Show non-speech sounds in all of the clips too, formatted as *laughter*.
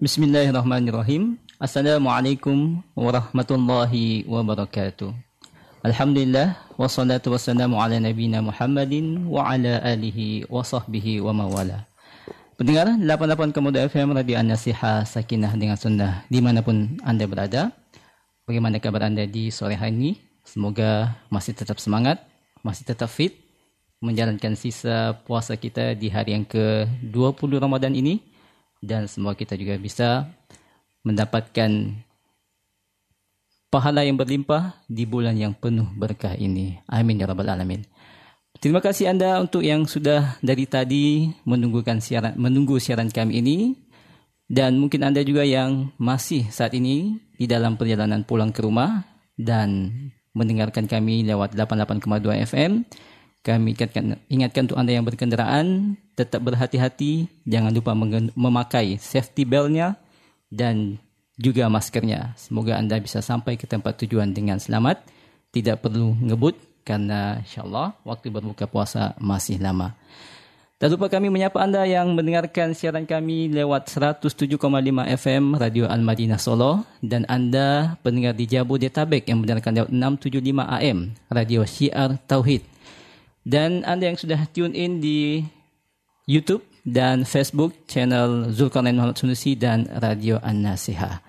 Bismillahirrahmanirrahim. Assalamualaikum warahmatullahi wabarakatuh. Alhamdulillah wassalatu wassalamu ala nabiyina Muhammadin wa ala alihi wa sahbihi wa mawala. Pendengar 88 Kemuda FM Radio An-Nasiha Sakinah dengan Sunnah di mana pun anda berada. Bagaimana kabar anda di sore hari ini? Semoga masih tetap semangat, masih tetap fit menjalankan sisa puasa kita di hari yang ke-20 Ramadan ini dan semoga kita juga bisa mendapatkan pahala yang berlimpah di bulan yang penuh berkah ini. Amin ya rabbal alamin. Terima kasih anda untuk yang sudah dari tadi menunggukan siaran menunggu siaran kami ini dan mungkin anda juga yang masih saat ini di dalam perjalanan pulang ke rumah dan mendengarkan kami lewat 88,2 FM. Kami ingatkan, ingatkan untuk anda yang berkendaraan tetap berhati-hati, jangan lupa memakai safety beltnya dan juga maskernya. Semoga anda bisa sampai ke tempat tujuan dengan selamat, tidak perlu ngebut karena insyaAllah waktu berbuka puasa masih lama. Tak lupa kami menyapa anda yang mendengarkan siaran kami lewat 107,5 FM Radio Al-Madinah Solo dan anda pendengar di Jabodetabek yang mendengarkan lewat 675 AM Radio Syiar Tauhid. Dan anda yang sudah tune in di YouTube dan Facebook channel Zulkarnain Muhammad Sunusi dan Radio An-Nasihah.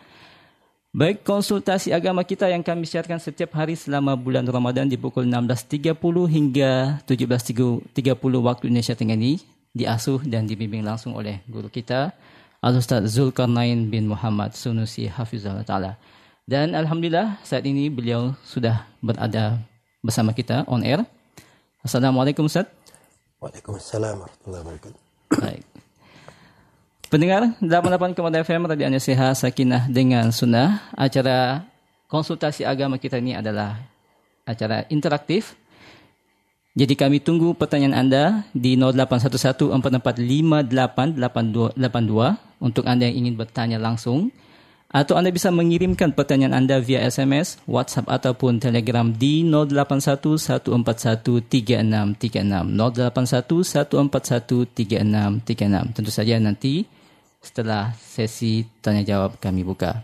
Baik, konsultasi agama kita yang kami siarkan setiap hari selama bulan Ramadan di pukul 16.30 hingga 17.30 waktu Indonesia Tengah ini diasuh dan dibimbing langsung oleh guru kita Al-Ustaz Zulkarnain bin Muhammad Sunusi Hafizullah Ta'ala. Dan Alhamdulillah saat ini beliau sudah berada bersama kita on air. Assalamualaikum Ustaz. Waalaikumsalam warahmatullahi wabarakatuh. Baik. Pendengar 88 Kemudian FM Radio Anyaseha Sakinah dengan Sunnah Acara konsultasi agama kita ini adalah acara interaktif Jadi kami tunggu pertanyaan Anda di 0811-4458-82 untuk Anda yang ingin bertanya langsung. Atau Anda bisa mengirimkan pertanyaan Anda via SMS, WhatsApp ataupun Telegram di 0811413636. 0811413636. Tentu saja nanti setelah sesi tanya jawab kami buka.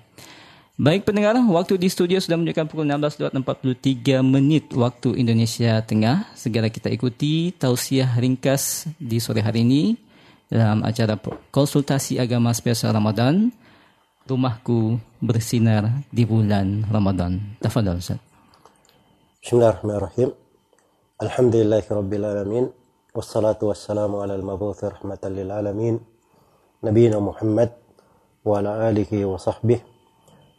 Baik pendengar, waktu di studio sudah menunjukkan pukul 16.43 menit waktu Indonesia Tengah. Segera kita ikuti tausiah ringkas di sore hari ini dalam acara konsultasi agama spesial Ramadan rumahku bersinar di bulan Ramadan. Tafadhal Ustaz. Bismillahirrahmanirrahim. Alhamdulillahirabbil alamin. Wassalatu wassalamu ala al-mabuth rahmatan lil alamin. Nabiyina Muhammad wa ala alihi wa sahbihi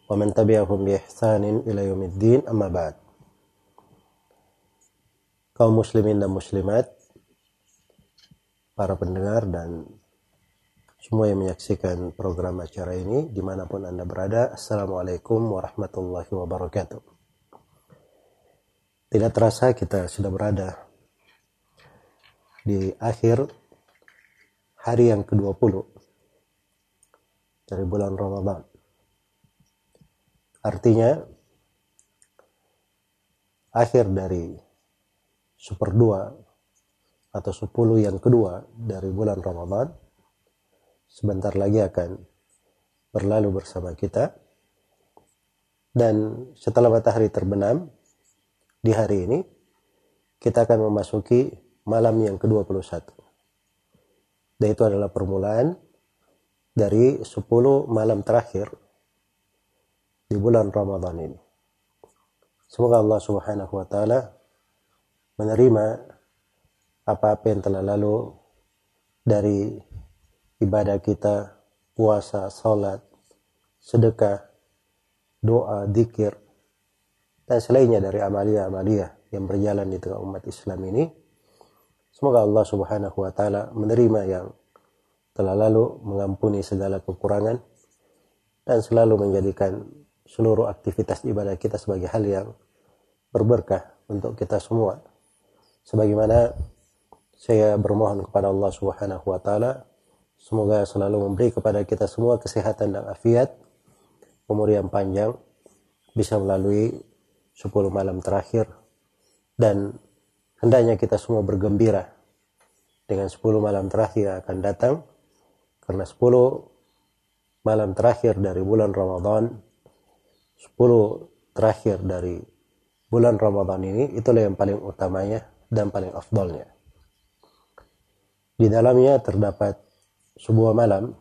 wa man tabi'ahum bi ihsanin ila yaumiddin amma ba'd. Kaum muslimin dan muslimat, para pendengar dan semua yang menyaksikan program acara ini di mana pun anda berada Assalamualaikum warahmatullahi wabarakatuh tidak terasa kita sudah berada di akhir hari yang ke-20 dari bulan Ramadan. Artinya akhir dari dua atau sepuluh yang kedua dari bulan Ramadan sebentar lagi akan berlalu bersama kita dan setelah matahari terbenam di hari ini kita akan memasuki malam yang ke-21 dan itu adalah permulaan dari 10 malam terakhir di bulan Ramadan ini. Semoga Allah Subhanahu wa taala menerima apa-apa yang telah lalu dari ibadah kita, puasa, salat, sedekah, doa, zikir, dan selainnya dari amalia-amalia yang berjalan di tengah umat Islam ini. Semoga Allah Subhanahu wa taala menerima yang telah lalu mengampuni segala kekurangan dan selalu menjadikan seluruh aktivitas ibadah kita sebagai hal yang berberkah untuk kita semua. Sebagaimana saya bermohon kepada Allah Subhanahu wa taala semoga selalu memberi kepada kita semua kesehatan dan afiat, umur yang panjang, bisa melalui 10 malam terakhir. Dan hendaknya kita semua bergembira dengan 10 malam terakhir yang akan datang. Karena 10 malam terakhir dari bulan Ramadan, 10 terakhir dari bulan Ramadan ini, itulah yang paling utamanya dan paling afdolnya. Di dalamnya terdapat sebuah malam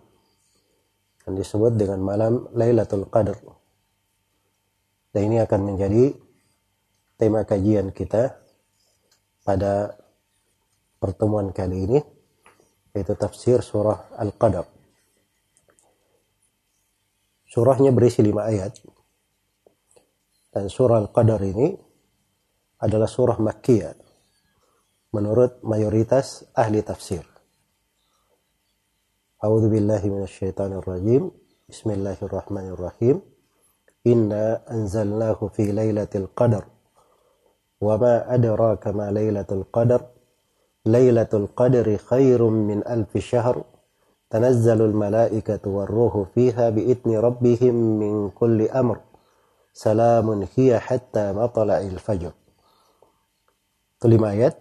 yang disebut dengan malam Lailatul Qadar. Dan ini akan menjadi tema kajian kita pada pertemuan kali ini yaitu tafsir surah Al-Qadar. Surahnya berisi lima ayat. Dan surah Al-Qadar ini adalah surah Makkiyah menurut mayoritas ahli tafsir. A'udzu billahi minasyaitonir rajim. Bismillahirrahmanirrahim. Inna anzalnahu fi lailatul qadar. Wa ma adraka ma lailatul qadar? Lailatul qadri khairum min alf syahr. Tanazzalul malaikatu warruhu fiha bi'itni rabbihim min kulli amr. Salamun hiya hatta matla'il fajr. Kelima ayat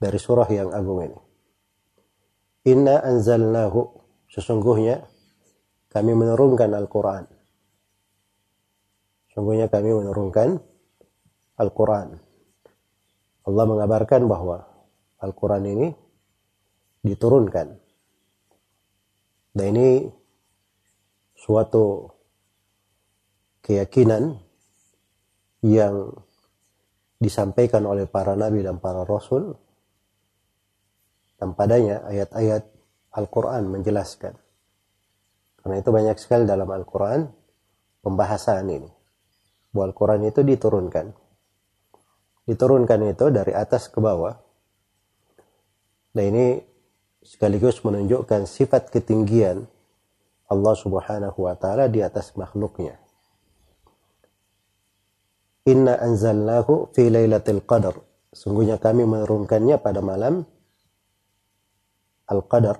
dari surah yang agung ini. Inna anzalnahu. Sesungguhnya kami menurunkan Al-Quran. Sesungguhnya kami menurunkan Al-Quran. Allah mengabarkan bahwa Al-Quran ini diturunkan. Dan ini suatu keyakinan yang disampaikan oleh para nabi dan para rasul dan padanya ayat-ayat Al-Quran menjelaskan. Karena itu banyak sekali dalam Al-Quran pembahasan ini. Bahwa Al-Quran itu diturunkan. Diturunkan itu dari atas ke bawah Nah ini sekaligus menunjukkan sifat ketinggian Allah Subhanahu wa taala di atas makhluknya. Inna anzalnahu fi lailatul qadar. Sungguhnya kami menurunkannya pada malam Al-Qadar.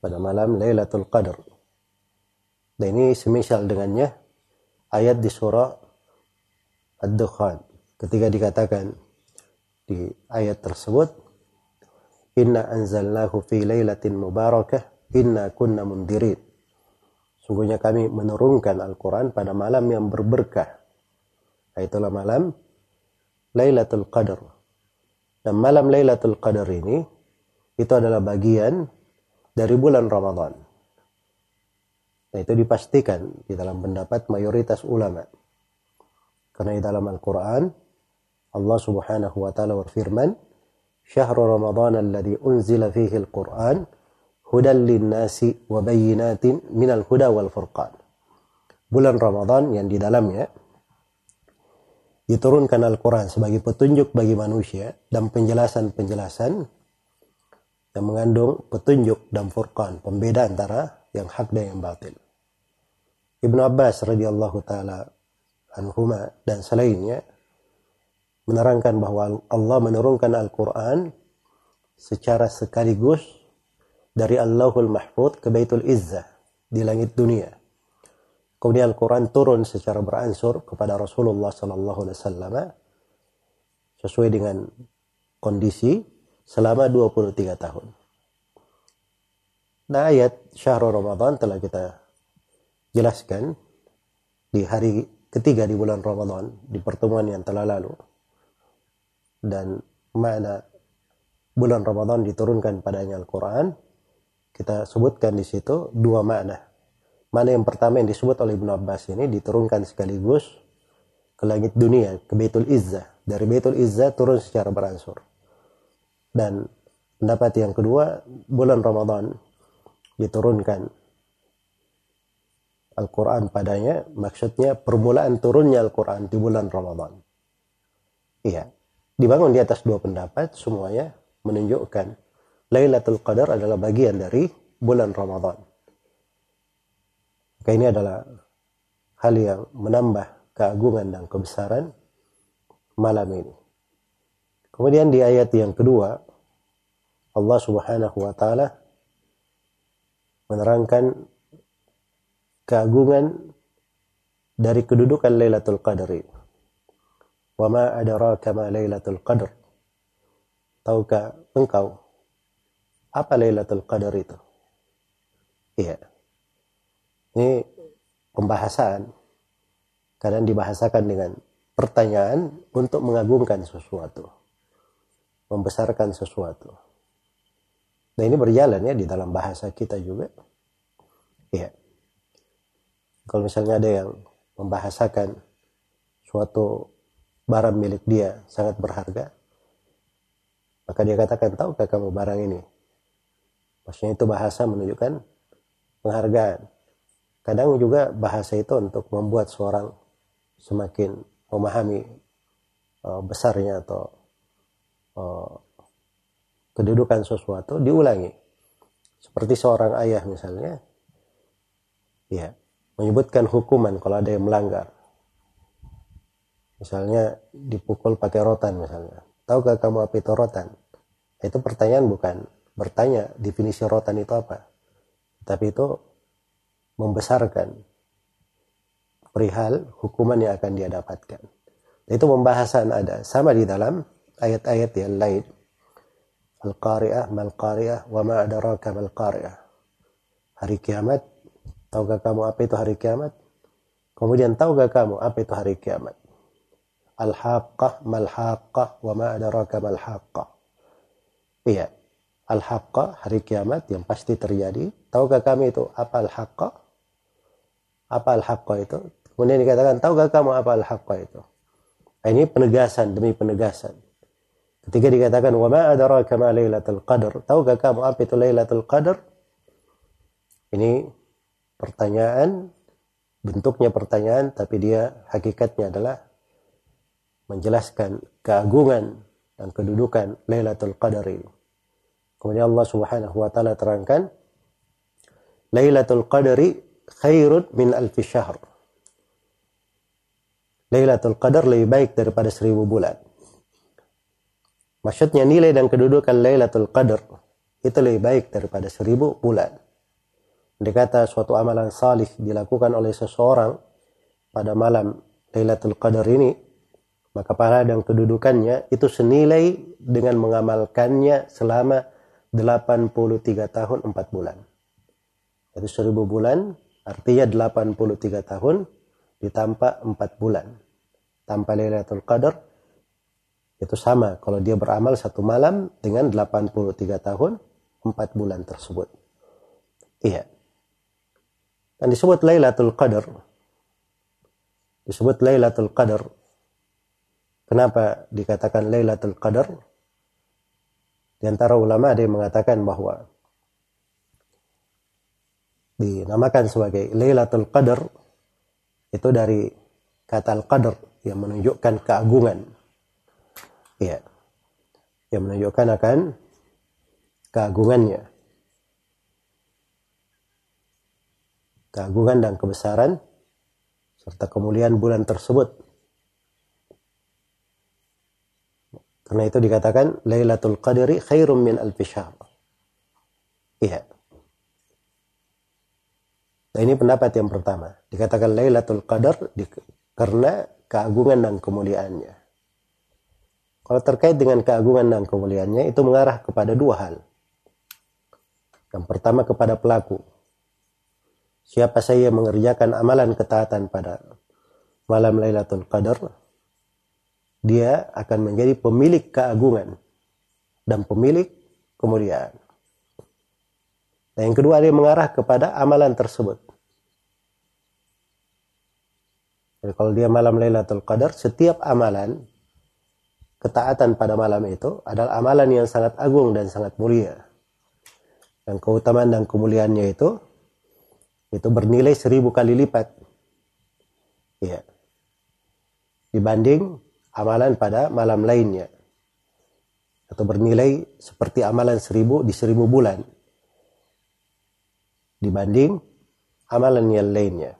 Pada malam Lailatul Qadar. Dan ini semisal dengannya ayat di surah Ad-Dukhan. Ketika dikatakan di ayat tersebut Inna anzalnahu fi lailatin mubarakah inna kunna mundirin. Sungguhnya kami menurunkan Al-Quran pada malam yang berberkah. Itulah malam Lailatul Qadar. Dan malam Lailatul Qadar ini itu adalah bagian dari bulan Ramadan. Nah, itu dipastikan di dalam pendapat mayoritas ulama. Karena di dalam Al-Quran, Allah subhanahu wa ta'ala berfirman, Syahrul Ramadan alladhi unzila fihi Al-Quran, hudan linnasi wa bayinatin minal huda wal furqan. Bulan Ramadan yang di dalamnya, diturunkan Al-Quran sebagai petunjuk bagi manusia dan penjelasan-penjelasan yang mengandung petunjuk dan furqan, pembeda antara yang hak dan yang batil. Ibnu Abbas radhiyallahu taala anhuma dan selainnya menerangkan bahwa Allah menurunkan Al-Quran secara sekaligus dari Allahul Mahfud ke Baitul Izzah di langit dunia. Kemudian Al-Quran turun secara beransur kepada Rasulullah Sallallahu Alaihi Wasallam sesuai dengan kondisi selama 23 tahun. Nah ayat Syahrul Ramadan telah kita jelaskan di hari ketiga di bulan Ramadan di pertemuan yang telah lalu dan mana bulan Ramadan diturunkan padanya Al-Quran, kita sebutkan di situ dua makna. Mana yang pertama yang disebut oleh Ibn Abbas ini diturunkan sekaligus ke langit dunia, ke Baitul Izzah. Dari Baitul Izzah turun secara beransur. Dan pendapat yang kedua, bulan Ramadan diturunkan Al-Quran padanya, maksudnya permulaan turunnya Al-Quran di bulan Ramadan. Iya, dibangun di atas dua pendapat semuanya menunjukkan Lailatul Qadar adalah bagian dari bulan Ramadan. Maka ini adalah hal yang menambah keagungan dan kebesaran malam ini. Kemudian di ayat yang kedua Allah Subhanahu wa taala menerangkan keagungan dari kedudukan Lailatul Qadar ini. Wama adraka ma Lailatul Qadar. Tahukah engkau apa Lailatul Qadar itu? Iya. Ini pembahasan. Kadang dibahasakan dengan pertanyaan untuk mengagungkan sesuatu. Membesarkan sesuatu. Nah ini berjalan ya di dalam bahasa kita juga. Iya. Kalau misalnya ada yang membahasakan suatu barang milik dia sangat berharga, maka dia katakan, tahukah kamu barang ini? Maksudnya itu bahasa menunjukkan penghargaan. Kadang juga bahasa itu untuk membuat seorang semakin memahami uh, besarnya atau uh, kedudukan sesuatu diulangi. Seperti seorang ayah misalnya, ya menyebutkan hukuman kalau ada yang melanggar. Misalnya dipukul pakai rotan misalnya. Tahukah kamu apa itu rotan? Itu pertanyaan bukan bertanya definisi rotan itu apa. Tapi itu membesarkan perihal hukuman yang akan dia dapatkan. Itu pembahasan ada sama di dalam ayat-ayat yang lain. Al-Qari'ah, Mal-Qari'ah, wa ma adraka Mal-Qari'ah. Hari kiamat, tahukah kamu apa itu hari kiamat? Kemudian tahukah kamu apa itu hari kiamat? Al-Haqqah, Mal-Haqqah, wa ma adraka Mal-Haqqah. Iya. Al-Haqqah, hari kiamat yang pasti terjadi. Tahukah kami itu apa Al-Haqqah? Apa Al-Haqqah itu? Kemudian dikatakan, tahukah kamu apa Al-Haqqah itu? Ini penegasan demi penegasan. Ketika dikatakan, wa ma adraka ma Lailatul Qadar. Tahukah kamu apa itu Lailatul Qadar? Ini pertanyaan, bentuknya pertanyaan, tapi dia hakikatnya adalah menjelaskan keagungan dan kedudukan Lailatul Qadar ini. Kemudian Allah Subhanahu wa taala terangkan Lailatul Qadri khairun min alfi syahr. Lailatul Qadar lebih baik daripada seribu bulan. Maksudnya nilai dan kedudukan Lailatul Qadar itu lebih baik daripada seribu bulan. Dikata suatu amalan salih dilakukan oleh seseorang pada malam Lailatul Qadar ini maka pahala dan kedudukannya itu senilai dengan mengamalkannya selama 83 tahun 4 bulan. Jadi 1000 bulan artinya 83 tahun ditambah 4 bulan. Tanpa Lailatul Qadar itu sama kalau dia beramal satu malam dengan 83 tahun 4 bulan tersebut. Iya. Dan disebut Lailatul Qadar. Disebut Lailatul Qadar Kenapa dikatakan Lailatul Qadar? Di antara ulama ada yang mengatakan bahwa dinamakan sebagai Lailatul Qadar itu dari kata Al-Qadar yang menunjukkan keagungan. Ya. Yang menunjukkan akan keagungannya. Keagungan dan kebesaran serta kemuliaan bulan tersebut Karena itu dikatakan Lailatul Qadri khairum min alfi syahr. Iya. Nah ini pendapat yang pertama. Dikatakan Lailatul Qadar di, karena keagungan dan kemuliaannya. Kalau terkait dengan keagungan dan kemuliaannya itu mengarah kepada dua hal. Yang pertama kepada pelaku. Siapa saya mengerjakan amalan ketaatan pada malam Lailatul Qadar, dia akan menjadi pemilik keagungan dan pemilik kemuliaan. Dan yang kedua dia mengarah kepada amalan tersebut. Jadi kalau dia malam Lailatul Qadar, setiap amalan ketaatan pada malam itu adalah amalan yang sangat agung dan sangat mulia. Dan keutamaan dan kemuliaannya itu itu bernilai seribu kali lipat. Ya. Dibanding amalan pada malam lainnya atau bernilai seperti amalan seribu di seribu bulan dibanding amalan yang lainnya.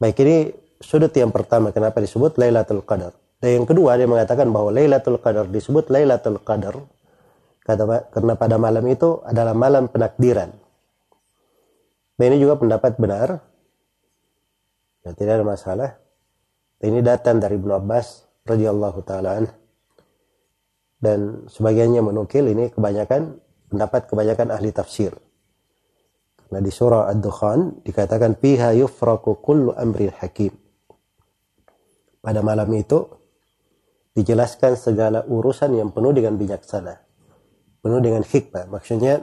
Baik ini sudut yang pertama kenapa disebut Lailatul Qadar. Dan yang kedua dia mengatakan bahwa Lailatul Qadar disebut Lailatul Qadar karena pada malam itu adalah malam penakdiran. Dan ini juga pendapat benar. Ya, tidak ada masalah. Ini datang dari Ibnu Abbas radhiyallahu taala dan sebagiannya menukil ini kebanyakan pendapat kebanyakan ahli tafsir. Nah di surah Ad-Dukhan dikatakan fiha yufraku kullu amrin hakim. Pada malam itu dijelaskan segala urusan yang penuh dengan bijaksana. Penuh dengan hikmah. Maksudnya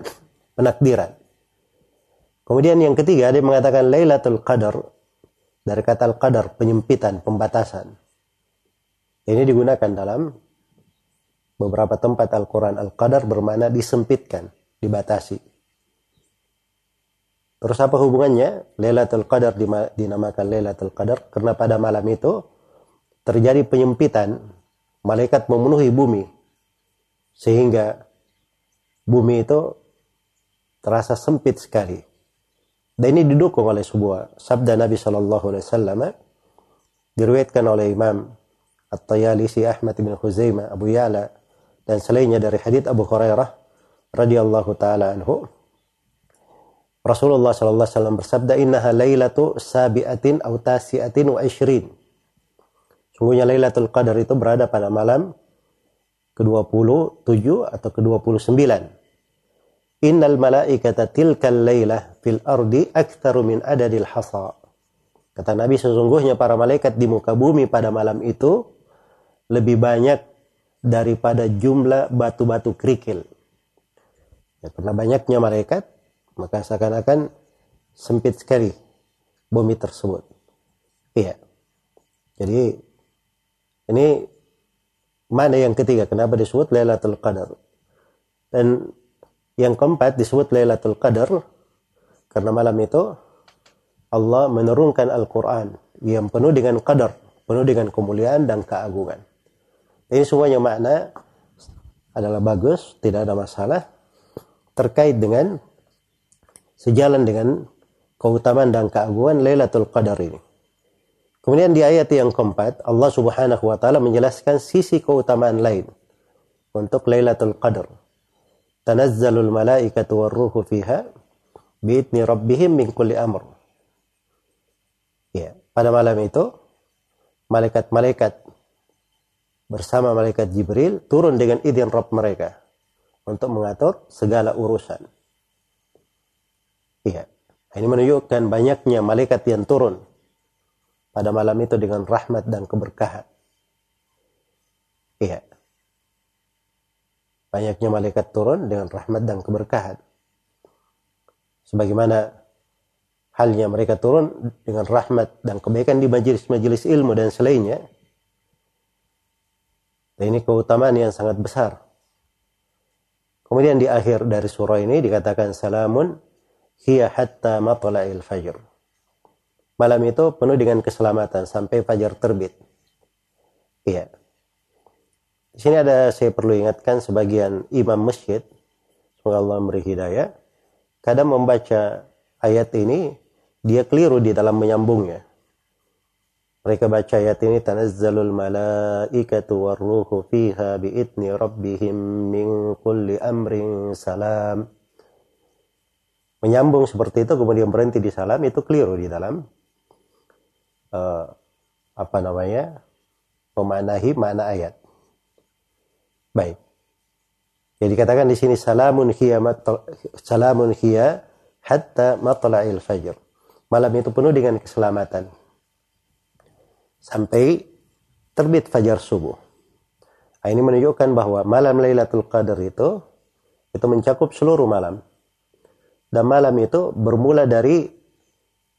penakdiran. Kemudian yang ketiga dia mengatakan Lailatul Qadar dari kata al-qadar penyempitan, pembatasan. Ini digunakan dalam beberapa tempat Al-Qur'an al-qadar bermakna disempitkan, dibatasi. Terus apa hubungannya? Lailatul Qadar dinamakan Lailatul Qadar karena pada malam itu terjadi penyempitan, malaikat memenuhi bumi sehingga bumi itu terasa sempit sekali. Dan ini didukung oleh sebuah sabda Nabi Shallallahu Alaihi Wasallam diriwayatkan oleh Imam At-Tayalisi Ahmad bin Khuzaimah Abu Ya'la dan selainnya dari hadits Abu Hurairah radhiyallahu taala anhu Rasulullah sallallahu alaihi wasallam bersabda innaha lailatu sabiatin aw tasiatin wa ishrin. Sungguhnya Lailatul Qadar itu berada pada malam ke-27 atau ke-29. Innal malaikata tilkal lailah fil ardi aktsaru min adadil hasa. Kata Nabi sesungguhnya para malaikat di muka bumi pada malam itu lebih banyak daripada jumlah batu-batu kerikil. Ya, karena banyaknya malaikat, maka seakan-akan sempit sekali bumi tersebut. Iya. Jadi ini mana yang ketiga? Kenapa disebut Lailatul Qadar? Dan yang keempat disebut Lailatul Qadar karena malam itu Allah menurunkan Al-Quran yang penuh dengan qadar, penuh dengan kemuliaan dan keagungan. Ini semuanya makna adalah bagus, tidak ada masalah terkait dengan sejalan dengan keutamaan dan keagungan Lailatul Qadar ini. Kemudian di ayat yang keempat, Allah Subhanahu wa taala menjelaskan sisi keutamaan lain untuk Lailatul Qadar. Tanazzalul malaikatu warruhu fiha bi'idni rabbihim min kulli amr. Ya, pada malam itu malaikat-malaikat bersama malaikat Jibril turun dengan izin Rabb mereka untuk mengatur segala urusan. Iya. Ini menunjukkan banyaknya malaikat yang turun pada malam itu dengan rahmat dan keberkahan. Iya. Banyaknya malaikat turun dengan rahmat dan keberkahan. Sebagaimana halnya mereka turun dengan rahmat dan kebaikan di majelis-majelis ilmu dan selainnya. Dan ini keutamaan yang sangat besar. Kemudian di akhir dari surah ini dikatakan salamun hiya hatta matla'il fajr. Malam itu penuh dengan keselamatan sampai fajar terbit. Iya. Di sini ada saya perlu ingatkan sebagian imam masjid, semoga Allah memberi hidayah, kadang membaca ayat ini dia keliru di dalam menyambungnya. Mereka baca ayat ini tanazzalul malaikatu warruhu fiha bi'idni rabbihim min kulli amrin salam menyambung seperti itu kemudian berhenti di salam itu keliru di dalam uh, apa namanya memanahi mana ayat. Baik. Jadi katakan di sini salamun hiya salamun hiya hatta matla'il fajr. Malam itu penuh dengan keselamatan. Sampai terbit fajar subuh. Nah, ini menunjukkan bahwa malam Lailatul Qadar itu itu mencakup seluruh malam dan malam itu bermula dari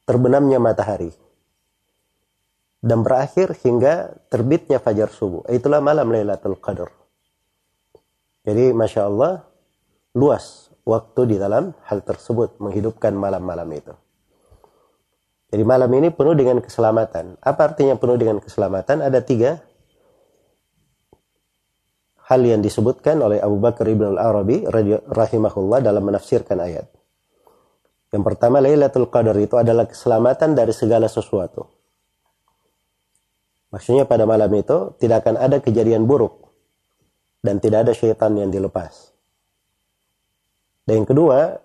terbenamnya matahari dan berakhir hingga terbitnya fajar subuh. Itulah malam Lailatul Qadar. Jadi Masya Allah luas waktu di dalam hal tersebut menghidupkan malam-malam itu. Jadi malam ini penuh dengan keselamatan. Apa artinya penuh dengan keselamatan? Ada tiga hal yang disebutkan oleh Abu Bakar Ibn al-Arabi rahimahullah dalam menafsirkan ayat. Yang pertama Lailatul Qadar itu adalah keselamatan dari segala sesuatu. Maksudnya pada malam itu tidak akan ada kejadian buruk dan tidak ada syaitan yang dilepas. Dan yang kedua,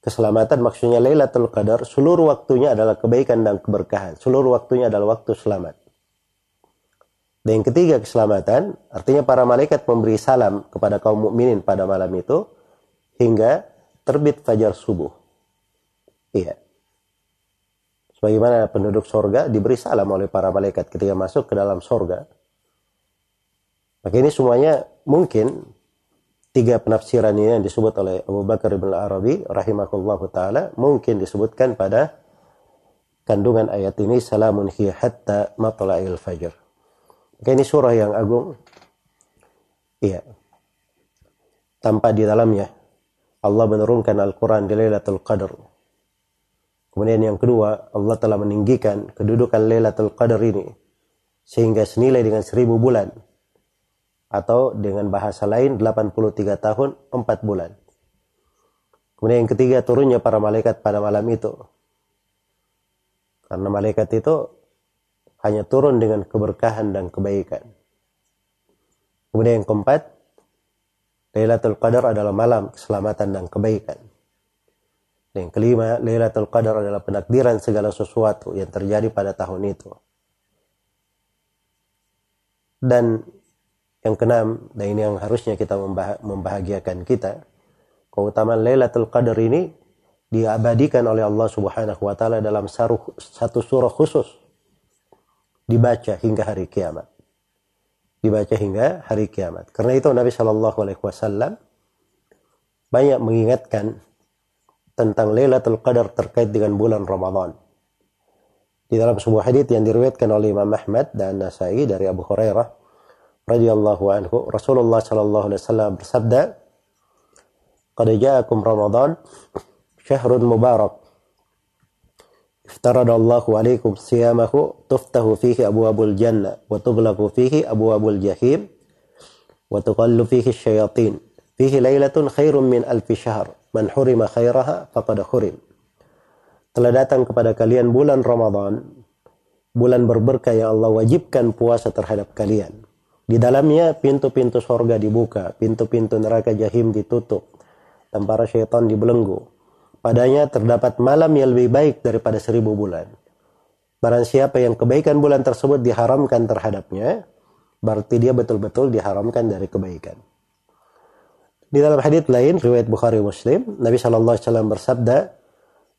keselamatan maksudnya Lailatul Qadar seluruh waktunya adalah kebaikan dan keberkahan. Seluruh waktunya adalah waktu selamat. Dan yang ketiga keselamatan, artinya para malaikat memberi salam kepada kaum mukminin pada malam itu hingga terbit fajar subuh. Iya. Sebagaimana penduduk sorga diberi salam oleh para malaikat ketika masuk ke dalam sorga. Maka ini semuanya mungkin tiga penafsiran ini yang disebut oleh Abu Bakar bin Arabi rahimahullah taala mungkin disebutkan pada kandungan ayat ini salamun hiya hatta matla'il fajr. Maka ini surah yang agung. Iya. Tanpa di dalamnya Allah menurunkan Al-Quran di Lailatul Qadar. Kemudian yang kedua, Allah telah meninggikan kedudukan Lailatul Qadar ini sehingga senilai dengan seribu bulan atau dengan bahasa lain 83 tahun 4 bulan. Kemudian yang ketiga turunnya para malaikat pada malam itu. Karena malaikat itu hanya turun dengan keberkahan dan kebaikan. Kemudian yang keempat, Lailatul Qadar adalah malam keselamatan dan kebaikan. Dan yang kelima, Lailatul Qadar adalah penakdiran segala sesuatu yang terjadi pada tahun itu. Dan yang keenam, dan ini yang harusnya kita membahagiakan kita, keutamaan Lailatul Qadar ini diabadikan oleh Allah Subhanahu wa taala dalam satu surah khusus dibaca hingga hari kiamat dibaca hingga hari kiamat. Karena itu Nabi Shallallahu Alaihi Wasallam banyak mengingatkan tentang Lailatul Qadar terkait dengan bulan Ramadan. Di dalam sebuah hadis yang diriwayatkan oleh Imam Ahmad dan Nasai dari Abu Hurairah radhiyallahu anhu, Rasulullah sallallahu alaihi wasallam bersabda, "Qad ja'akum Ramadan, syahrun mubarak. Iftarada Allahu alaikum siyamahu, tuftahu fihi abwaabul jannah wa tughlaqu fihi abwaabul jahim wa tuqallu fihi syayatin." Fihi lailatun khairun min alfi syahr." Man hurima khairaha faqad hurim. Telah datang kepada kalian bulan Ramadan, bulan berberkah yang Allah wajibkan puasa terhadap kalian. Di dalamnya pintu-pintu surga dibuka, pintu-pintu neraka jahim ditutup, dan para syaitan dibelenggu. Padanya terdapat malam yang lebih baik daripada seribu bulan. Barang siapa yang kebaikan bulan tersebut diharamkan terhadapnya, berarti dia betul-betul diharamkan dari kebaikan. Di dalam hadis lain riwayat Bukhari Muslim, Nabi Shallallahu alaihi wasallam bersabda,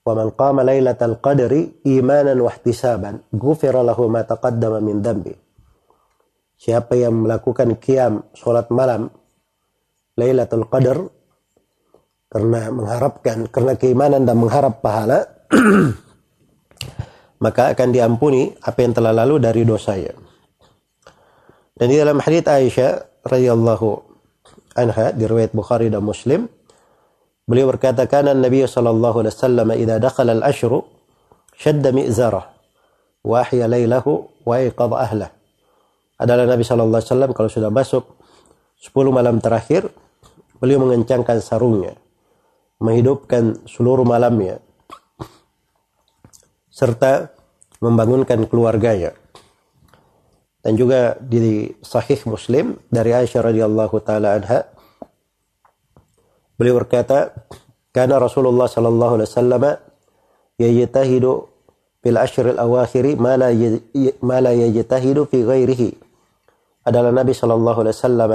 "Wa man qama lailatal qadri imanan wa ihtisaban, ghufira lahu ma taqaddama min dhanbi." Siapa yang melakukan qiyam salat malam Lailatul Qadar karena mengharapkan karena keimanan dan mengharap pahala *clears throat* maka akan diampuni apa yang telah lalu dari dosanya. Dan di dalam hadis Aisyah radhiyallahu anha di riwayat Bukhari dan Muslim beliau berkata kana Nabi sallallahu alaihi wasallam idza dakhala al-ashru shadda mi'zarah wa ahya lailahu wa iqadha ahlah. Adalah Nabi sallallahu alaihi wasallam kalau sudah masuk 10 malam terakhir beliau mengencangkan sarungnya menghidupkan seluruh malamnya serta membangunkan keluarganya. Dan juga di Sahih Muslim dari Aisyah radhiyallahu taala anha beliau berkata, "Kana Rasulullah sallallahu alaihi wasallam yajtahidu fil ashr al awakhir ma la yajtahidu fi ghairihi." Adalah Nabi sallallahu alaihi wasallam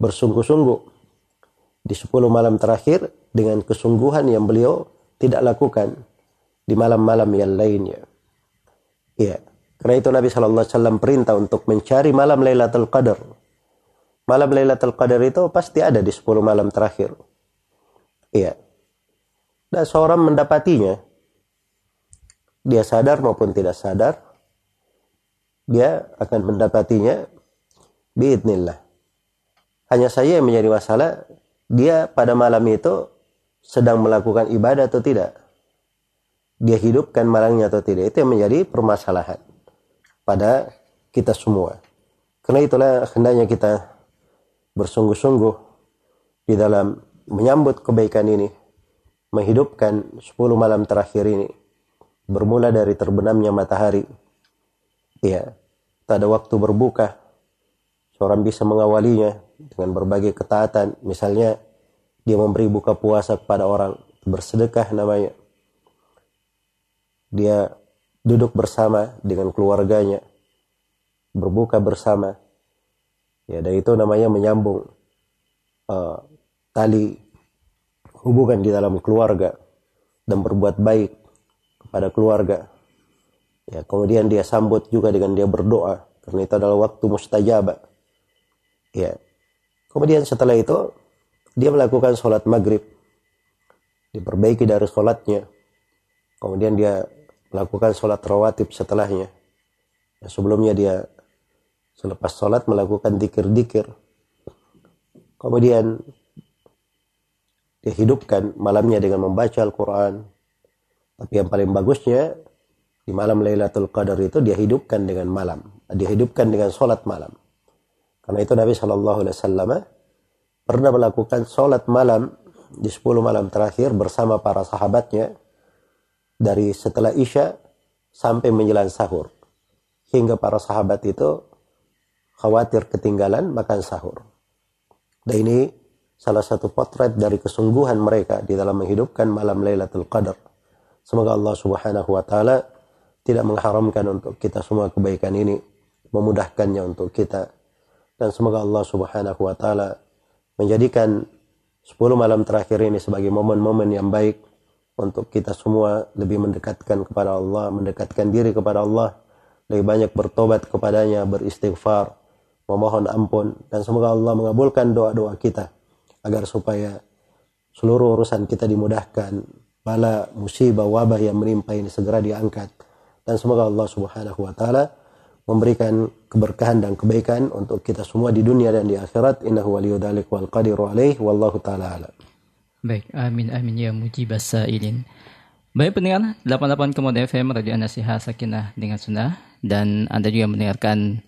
bersungguh-sungguh di 10 malam terakhir dengan kesungguhan yang beliau tidak lakukan di malam-malam yang lainnya. Iya. Karena itu Nabi Shallallahu Alaihi Wasallam perintah untuk mencari malam Lailatul Qadar. Malam Lailatul Qadar itu pasti ada di 10 malam terakhir. Iya. Dan seorang mendapatinya, dia sadar maupun tidak sadar, dia akan mendapatinya biidnillah. Hanya saja yang menjadi masalah, dia pada malam itu sedang melakukan ibadah atau tidak. Dia hidupkan malamnya atau tidak. Itu yang menjadi permasalahan pada kita semua. Karena itulah hendaknya kita bersungguh-sungguh di dalam menyambut kebaikan ini. Menghidupkan 10 malam terakhir ini. Bermula dari terbenamnya matahari. Ya, tak ada waktu berbuka. Seorang bisa mengawalinya dengan berbagai ketaatan. Misalnya dia memberi buka puasa kepada orang bersedekah namanya dia duduk bersama dengan keluarganya berbuka bersama ya dan itu namanya menyambung uh, tali hubungan di dalam keluarga dan berbuat baik kepada keluarga. Ya, kemudian dia sambut juga dengan dia berdoa karena itu adalah waktu mustajab. Ya. Kemudian setelah itu dia melakukan sholat maghrib. Diperbaiki dari sholatnya. Kemudian dia melakukan sholat rawatib setelahnya. Ya, sebelumnya dia selepas sholat melakukan dikir-dikir. Kemudian dia hidupkan malamnya dengan membaca Al-Quran. Tapi yang paling bagusnya di malam Lailatul Qadar itu dia hidupkan dengan malam. Dia hidupkan dengan sholat malam. Karena itu Nabi Shallallahu Alaihi Wasallam pernah melakukan sholat malam di 10 malam terakhir bersama para sahabatnya dari setelah Isya sampai menjelang sahur. Hingga para sahabat itu khawatir ketinggalan makan sahur. Dan ini salah satu potret dari kesungguhan mereka di dalam menghidupkan malam Lailatul Qadar. Semoga Allah Subhanahu wa taala tidak mengharamkan untuk kita semua kebaikan ini, memudahkannya untuk kita. Dan semoga Allah Subhanahu wa taala menjadikan 10 malam terakhir ini sebagai momen-momen yang baik untuk kita semua lebih mendekatkan kepada Allah, mendekatkan diri kepada Allah, lebih banyak bertobat kepadanya, beristighfar, memohon ampun dan semoga Allah mengabulkan doa-doa kita agar supaya seluruh urusan kita dimudahkan, bala musibah wabah yang menimpa ini segera diangkat dan semoga Allah Subhanahu wa taala memberikan keberkahan dan kebaikan untuk kita semua di dunia dan di akhirat innahu waliyudzalik wal qadiru alaih wallahu taala alam. Baik, amin amin ya mujibas sailin. Baik pendengar 88 Kemudian FM Radio Nasihat Sakinah dengan Sunnah dan Anda juga mendengarkan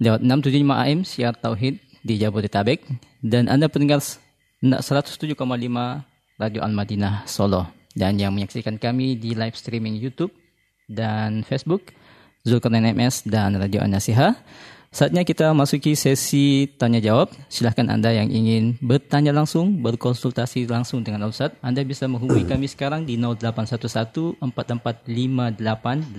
lewat 675 AM siar Tauhid di Jabodetabek dan Anda pendengar 107,5 Radio Al-Madinah Solo dan yang menyaksikan kami di live streaming YouTube dan Facebook, Zulkarnain MS dan Radio Anasiha. Saatnya kita masuki sesi tanya jawab. Silahkan Anda yang ingin bertanya langsung, berkonsultasi langsung dengan Ustaz, Anda bisa menghubungi kami sekarang di 0811 4458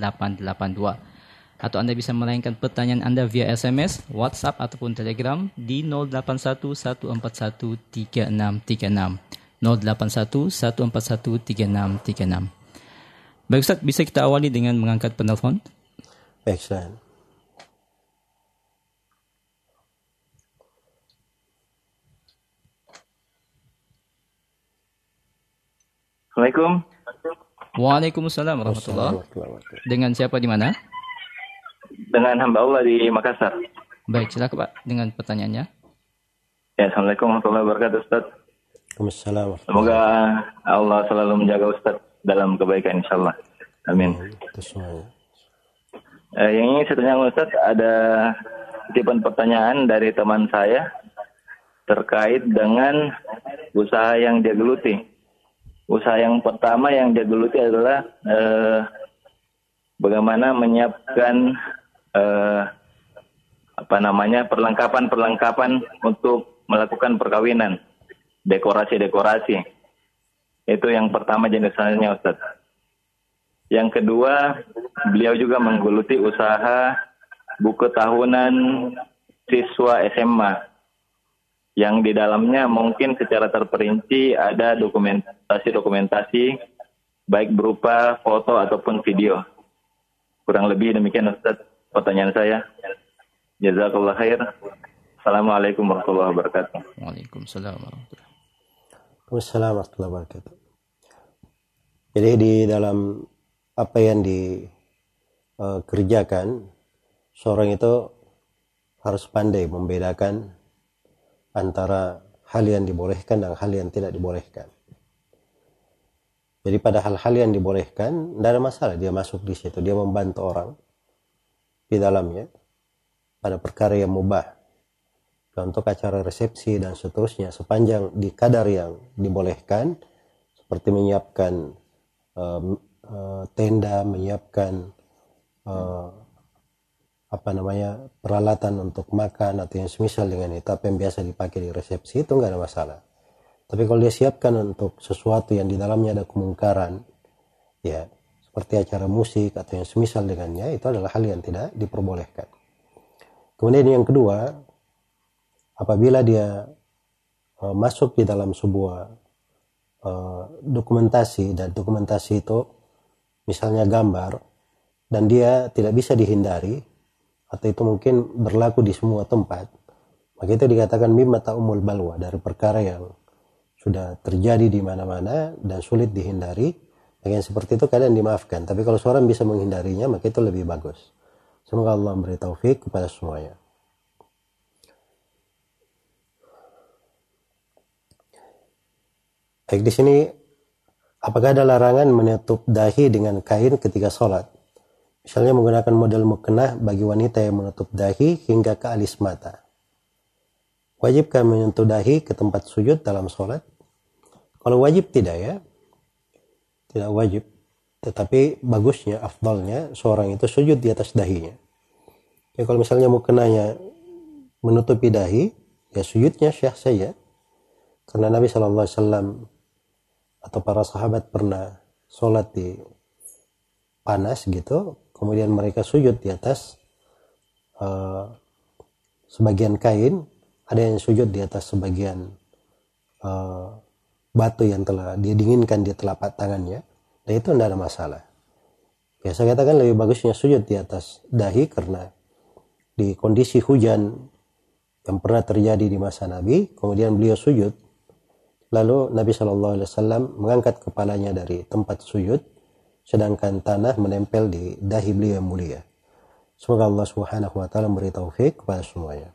atau Anda bisa melayangkan pertanyaan Anda via SMS, WhatsApp ataupun Telegram di 081 141 3636. 081 141 3636. Baik Ustaz, bisa kita awali dengan mengangkat penelpon? Ustaz. Assalamualaikum. Waalaikumsalam warahmatullahi Dengan siapa di mana? Dengan hamba Allah di Makassar. Baik, silakan Pak dengan pertanyaannya. Ya, Assalamualaikum warahmatullahi wabarakatuh Ustaz. Waalaikumsalam. Semoga Allah selalu menjaga Ustaz dalam kebaikan insya Allah. Amin. Uh, yang ingin saya tanya Ustaz, ada tipe pertanyaan dari teman saya terkait dengan usaha yang dia geluti. Usaha yang pertama yang dia geluti adalah uh, bagaimana menyiapkan uh, apa namanya perlengkapan-perlengkapan untuk melakukan perkawinan, dekorasi-dekorasi. Itu yang pertama jenisnya Ustaz. Yang kedua, beliau juga menggeluti usaha buku tahunan siswa SMA yang di dalamnya mungkin secara terperinci ada dokumentasi-dokumentasi baik berupa foto ataupun video. Kurang lebih demikian Ustaz pertanyaan saya. Jazakallah khair. Assalamualaikum warahmatullahi wabarakatuh. Waalaikumsalam warahmatullahi wabarakatuh. Jadi di dalam apa yang dikerjakan, eh, seorang itu harus pandai membedakan antara hal yang dibolehkan dan hal yang tidak dibolehkan. Jadi pada hal-hal yang dibolehkan, tidak ada masalah dia masuk di situ, dia membantu orang di dalamnya pada perkara yang mubah untuk acara resepsi dan seterusnya sepanjang di kadar yang dibolehkan seperti menyiapkan uh, uh, tenda, menyiapkan uh, apa namanya peralatan untuk makan atau yang semisal dengan itu apa yang biasa dipakai di resepsi itu nggak ada masalah. Tapi kalau dia siapkan untuk sesuatu yang di dalamnya ada kemungkaran, ya seperti acara musik atau yang semisal dengannya itu adalah hal yang tidak diperbolehkan. Kemudian yang kedua, apabila dia uh, masuk di dalam sebuah uh, dokumentasi dan dokumentasi itu misalnya gambar dan dia tidak bisa dihindari atau itu mungkin berlaku di semua tempat. Maka itu dikatakan mimma ta'umul balwa dari perkara yang sudah terjadi di mana-mana dan sulit dihindari. Maka yang seperti itu kadang dimaafkan. Tapi kalau seorang bisa menghindarinya maka itu lebih bagus. Semoga Allah memberi taufik kepada semuanya. Baik di sini apakah ada larangan menutup dahi dengan kain ketika sholat Misalnya menggunakan model mukena bagi wanita yang menutup dahi hingga ke alis mata. Wajibkah menyentuh dahi ke tempat sujud dalam sholat? Kalau wajib tidak ya. Tidak wajib. Tetapi bagusnya, afdalnya seorang itu sujud di atas dahinya. Ya kalau misalnya mukenanya menutupi dahi, ya sujudnya syah saja. Karena Nabi SAW atau para sahabat pernah sholat di panas gitu kemudian mereka sujud di atas uh, sebagian kain ada yang sujud di atas sebagian uh, batu yang telah dia dinginkan di telapak tangannya dan itu tidak ada masalah. Biasa katakan lebih bagusnya sujud di atas dahi karena di kondisi hujan yang pernah terjadi di masa Nabi kemudian beliau sujud lalu Nabi Shallallahu Alaihi Wasallam mengangkat kepalanya dari tempat sujud sedangkan tanah menempel di dahi beliau yang mulia. Semoga Allah Subhanahu wa taala memberi taufik kepada semuanya.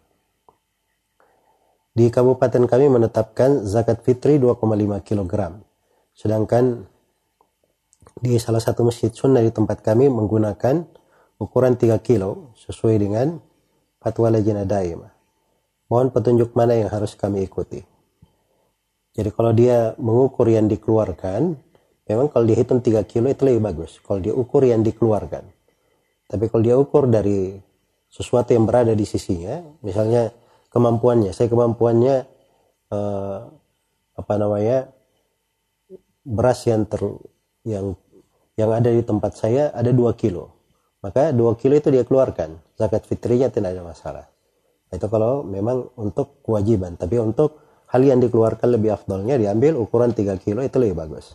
Di kabupaten kami menetapkan zakat fitri 2,5 kg. Sedangkan di salah satu masjid sunnah di tempat kami menggunakan ukuran 3 kilo sesuai dengan fatwa lajnah daimah. Mohon petunjuk mana yang harus kami ikuti. Jadi kalau dia mengukur yang dikeluarkan, Memang kalau dihitung 3 kilo itu lebih bagus. Kalau dia ukur yang dikeluarkan. Tapi kalau dia ukur dari sesuatu yang berada di sisinya, misalnya kemampuannya, saya kemampuannya eh, apa namanya beras yang ter yang yang ada di tempat saya ada 2 kilo. Maka 2 kilo itu dia keluarkan. Zakat fitrinya tidak ada masalah. Itu kalau memang untuk kewajiban. Tapi untuk hal yang dikeluarkan lebih afdolnya diambil ukuran 3 kilo itu lebih bagus.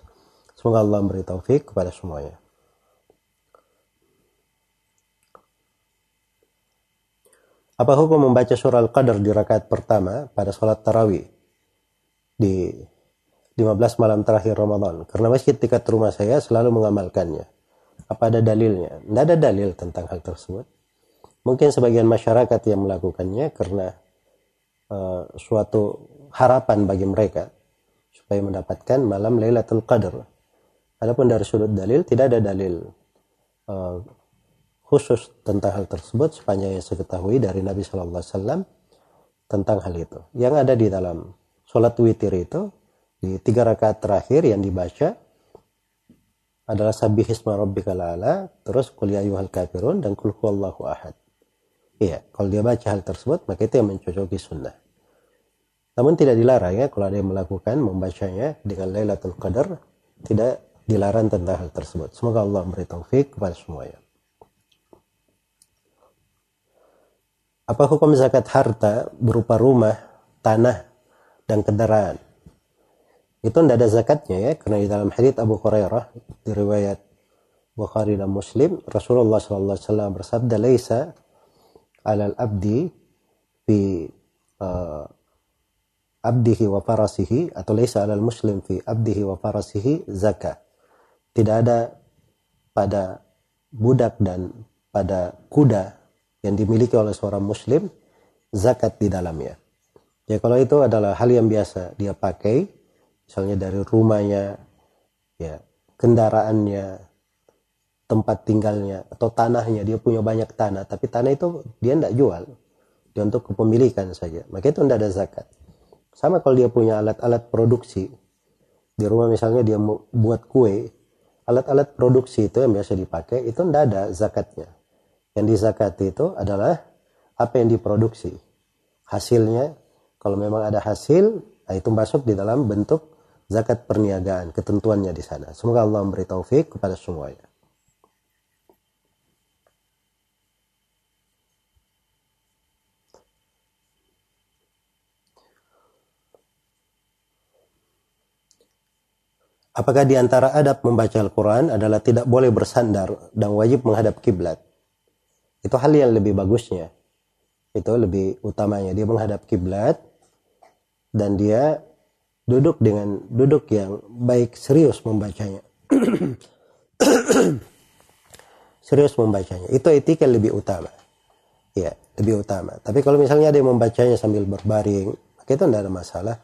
Semoga Allah memberi taufik kepada semuanya. Apa hukum membaca surah Al-Qadar di rakaat pertama pada sholat tarawih di 15 malam terakhir Ramadan? Karena masjid dekat rumah saya selalu mengamalkannya. Apa ada dalilnya? Tidak ada dalil tentang hal tersebut. Mungkin sebagian masyarakat yang melakukannya karena uh, suatu harapan bagi mereka supaya mendapatkan malam Lailatul Qadar Adapun dari sudut dalil tidak ada dalil uh, khusus tentang hal tersebut sepanjang yang saya ketahui dari Nabi Shallallahu Alaihi Wasallam tentang hal itu. Yang ada di dalam sholat witir itu di tiga rakaat terakhir yang dibaca adalah sabihisma rabbikal ala, terus qul ya ayyuhal kafirun dan qul huwallahu ahad. Iya, kalau dia baca hal tersebut maka itu yang mencocoki sunnah. Namun tidak dilarang ya kalau ada yang melakukan membacanya dengan Lailatul Qadar tidak dilarang tentang hal tersebut. Semoga Allah memberi taufik kepada semuanya. Apa hukum zakat harta berupa rumah, tanah, dan kendaraan? Itu tidak ada zakatnya ya, karena di dalam hadits Abu Hurairah di riwayat Bukhari dan Muslim, Rasulullah SAW bersabda, "Laisa alal abdi fi uh, abdihi wa farasihi atau laisa alal muslim fi abdihi wa farasihi zakat." Tidak ada pada budak dan pada kuda yang dimiliki oleh seorang muslim zakat di dalamnya. Ya kalau itu adalah hal yang biasa dia pakai, misalnya dari rumahnya, ya kendaraannya, tempat tinggalnya atau tanahnya dia punya banyak tanah, tapi tanah itu dia tidak jual, dia untuk kepemilikan saja. Maka itu tidak ada zakat. Sama kalau dia punya alat-alat produksi di rumah misalnya dia buat kue, alat-alat produksi itu yang biasa dipakai itu tidak ada zakatnya. Yang dizakati itu adalah apa yang diproduksi. Hasilnya, kalau memang ada hasil, nah itu masuk di dalam bentuk zakat perniagaan, ketentuannya di sana. Semoga Allah memberi taufik kepada semuanya. Apakah di antara adab membaca Al-Quran adalah tidak boleh bersandar dan wajib menghadap kiblat? Itu hal yang lebih bagusnya. Itu lebih utamanya. Dia menghadap kiblat dan dia duduk dengan duduk yang baik serius membacanya. *clears throat* serius membacanya. Itu etika lebih utama. Ya, lebih utama. Tapi kalau misalnya yang membacanya sambil berbaring, maka itu tidak ada masalah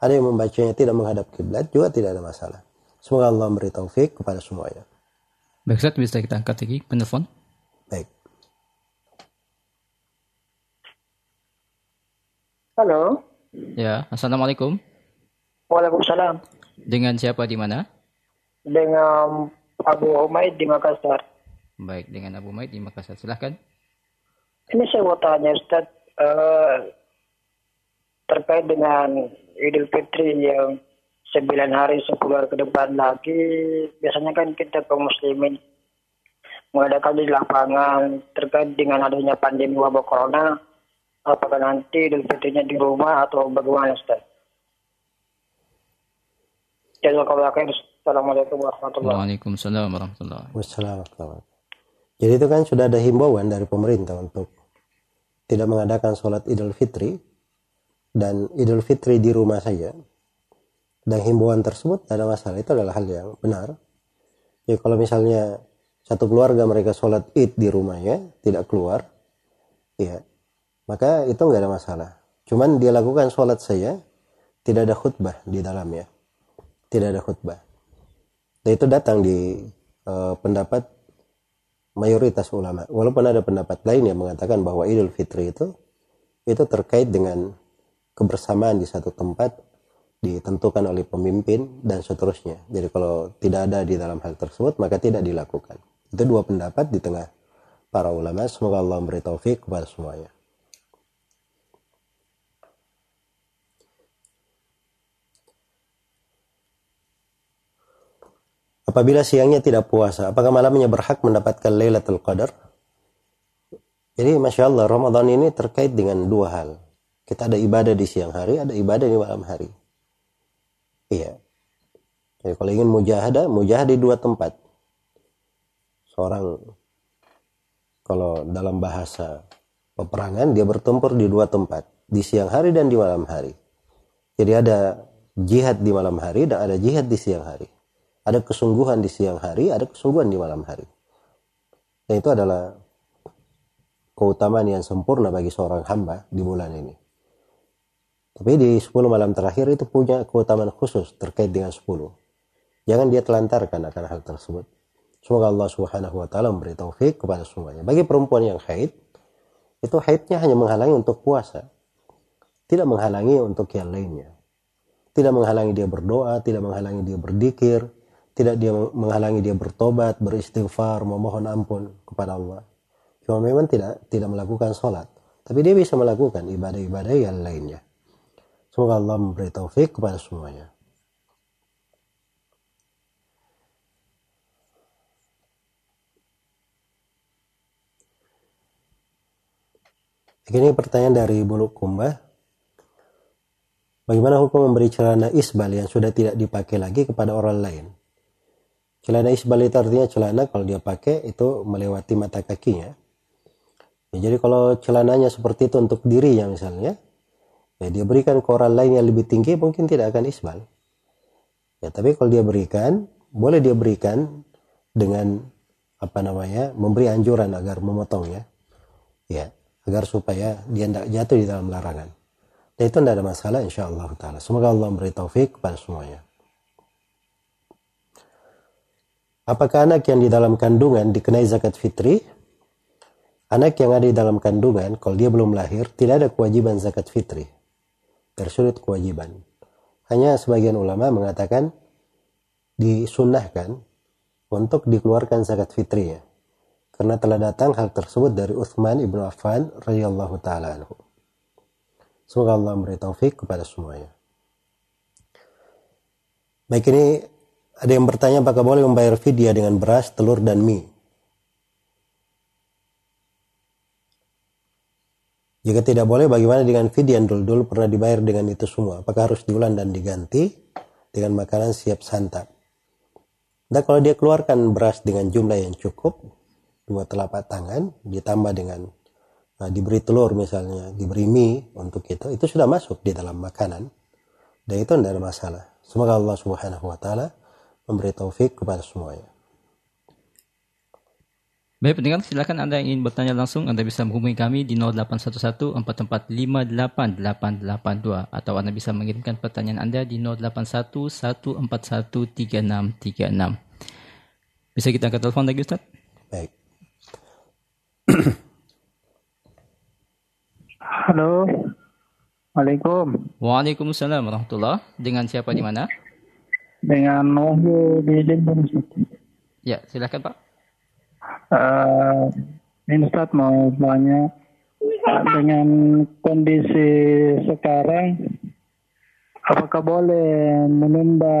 ada yang membacanya tidak menghadap kiblat juga tidak ada masalah. Semoga Allah memberi taufik kepada semuanya. Baik, Ustaz, bisa kita angkat lagi penelpon? Baik. Halo. Ya, Assalamualaikum. Waalaikumsalam. Dengan siapa di mana? Dengan Abu Umaid di Makassar. Baik, dengan Abu Umaid di Makassar. Silahkan. Ini saya mau tanya Ustaz, uh, terkait dengan Idul Fitri yang sembilan hari sepuluh hari ke depan lagi, biasanya kan kita kaum muslimin mengadakan di lapangan terkait dengan adanya pandemi wabah corona, apakah nanti Idul Fitrinya di rumah atau bagaimana Ustaz? Assalamualaikum warahmatullahi wabarakatuh. warahmatullahi wabarakatuh. Jadi itu kan sudah ada himbauan dari pemerintah untuk tidak mengadakan sholat Idul Fitri dan Idul Fitri di rumah saja dan himbauan tersebut tidak ada masalah. Itu adalah hal yang benar. Ya kalau misalnya satu keluarga mereka sholat id di rumahnya tidak keluar ya maka itu nggak ada masalah. Cuman dia lakukan sholat saja tidak ada khutbah di dalamnya tidak ada khutbah. Dan itu datang di uh, pendapat mayoritas ulama. Walaupun ada pendapat lain yang mengatakan bahwa Idul Fitri itu itu terkait dengan kebersamaan di satu tempat ditentukan oleh pemimpin dan seterusnya. Jadi kalau tidak ada di dalam hal tersebut maka tidak dilakukan. Itu dua pendapat di tengah para ulama. Semoga Allah memberi taufik kepada semuanya. Apabila siangnya tidak puasa, apakah malamnya berhak mendapatkan Lailatul Qadar? Jadi Masya Allah, Ramadan ini terkait dengan dua hal. Kita ada ibadah di siang hari, ada ibadah di malam hari. Iya. Jadi kalau ingin mujahadah, mujahadah di dua tempat. Seorang kalau dalam bahasa peperangan dia bertempur di dua tempat, di siang hari dan di malam hari. Jadi ada jihad di malam hari dan ada jihad di siang hari. Ada kesungguhan di siang hari, ada kesungguhan di malam hari. Dan itu adalah keutamaan yang sempurna bagi seorang hamba di bulan ini. Tapi di 10 malam terakhir itu punya keutamaan khusus terkait dengan 10. Jangan dia telantarkan akan hal tersebut. Semoga Allah Subhanahu wa taala memberi taufik kepada semuanya. Bagi perempuan yang haid, itu haidnya hanya menghalangi untuk puasa. Tidak menghalangi untuk yang lainnya. Tidak menghalangi dia berdoa, tidak menghalangi dia berdikir, tidak dia menghalangi dia bertobat, beristighfar, memohon ampun kepada Allah. Cuma memang tidak tidak melakukan sholat. Tapi dia bisa melakukan ibadah-ibadah yang lainnya. Semoga Allah memberi taufik kepada semuanya. Ini pertanyaan dari Bulu Kumbah. Bagaimana hukum memberi celana isbal yang sudah tidak dipakai lagi kepada orang lain? Celana isbal itu artinya celana kalau dia pakai itu melewati mata kakinya. Ya, jadi kalau celananya seperti itu untuk dirinya misalnya, ya dia berikan ke orang lain yang lebih tinggi mungkin tidak akan isbal. Ya tapi kalau dia berikan boleh dia berikan dengan apa namanya memberi anjuran agar memotongnya ya. Agar supaya dia tidak jatuh di dalam larangan. Dan itu tidak ada masalah insya Allah taala. Semoga Allah memberi taufik kepada semuanya. Apakah anak yang di dalam kandungan dikenai zakat fitri? Anak yang ada di dalam kandungan kalau dia belum lahir tidak ada kewajiban zakat fitri tersulit kewajiban. Hanya sebagian ulama mengatakan disunnahkan untuk dikeluarkan zakat fitrinya. Karena telah datang hal tersebut dari Uthman ibnu Affan radhiyallahu taala anhu. Semoga Allah memberi taufik kepada semuanya. Baik ini ada yang bertanya apakah boleh membayar fidyah dengan beras, telur dan mie. Jika tidak boleh, bagaimana dengan fidyah dulu? Dulu pernah dibayar dengan itu semua. Apakah harus diulang dan diganti? dengan makanan siap santap. Dan kalau dia keluarkan beras dengan jumlah yang cukup, dua telapak tangan, ditambah dengan nah, diberi telur misalnya, diberi mie untuk itu, itu sudah masuk di dalam makanan. Dan itu tidak ada masalah. Semoga Allah Subhanahu wa taala memberi taufik kepada semuanya. Baik pendengar, silakan Anda yang ingin bertanya langsung, Anda bisa menghubungi kami di 0811 4458882 atau Anda bisa mengirimkan pertanyaan Anda di 081 Bisa kita angkat telepon lagi Ustaz? Baik. *clears throat* Halo. Waalaikum. Waalaikumsalam warahmatullah. Dengan siapa di mana? Dengan Wahyu di Limbang. Ya, silakan Pak. Uh, ini Ustaz mau tanya dengan kondisi sekarang apakah boleh menunda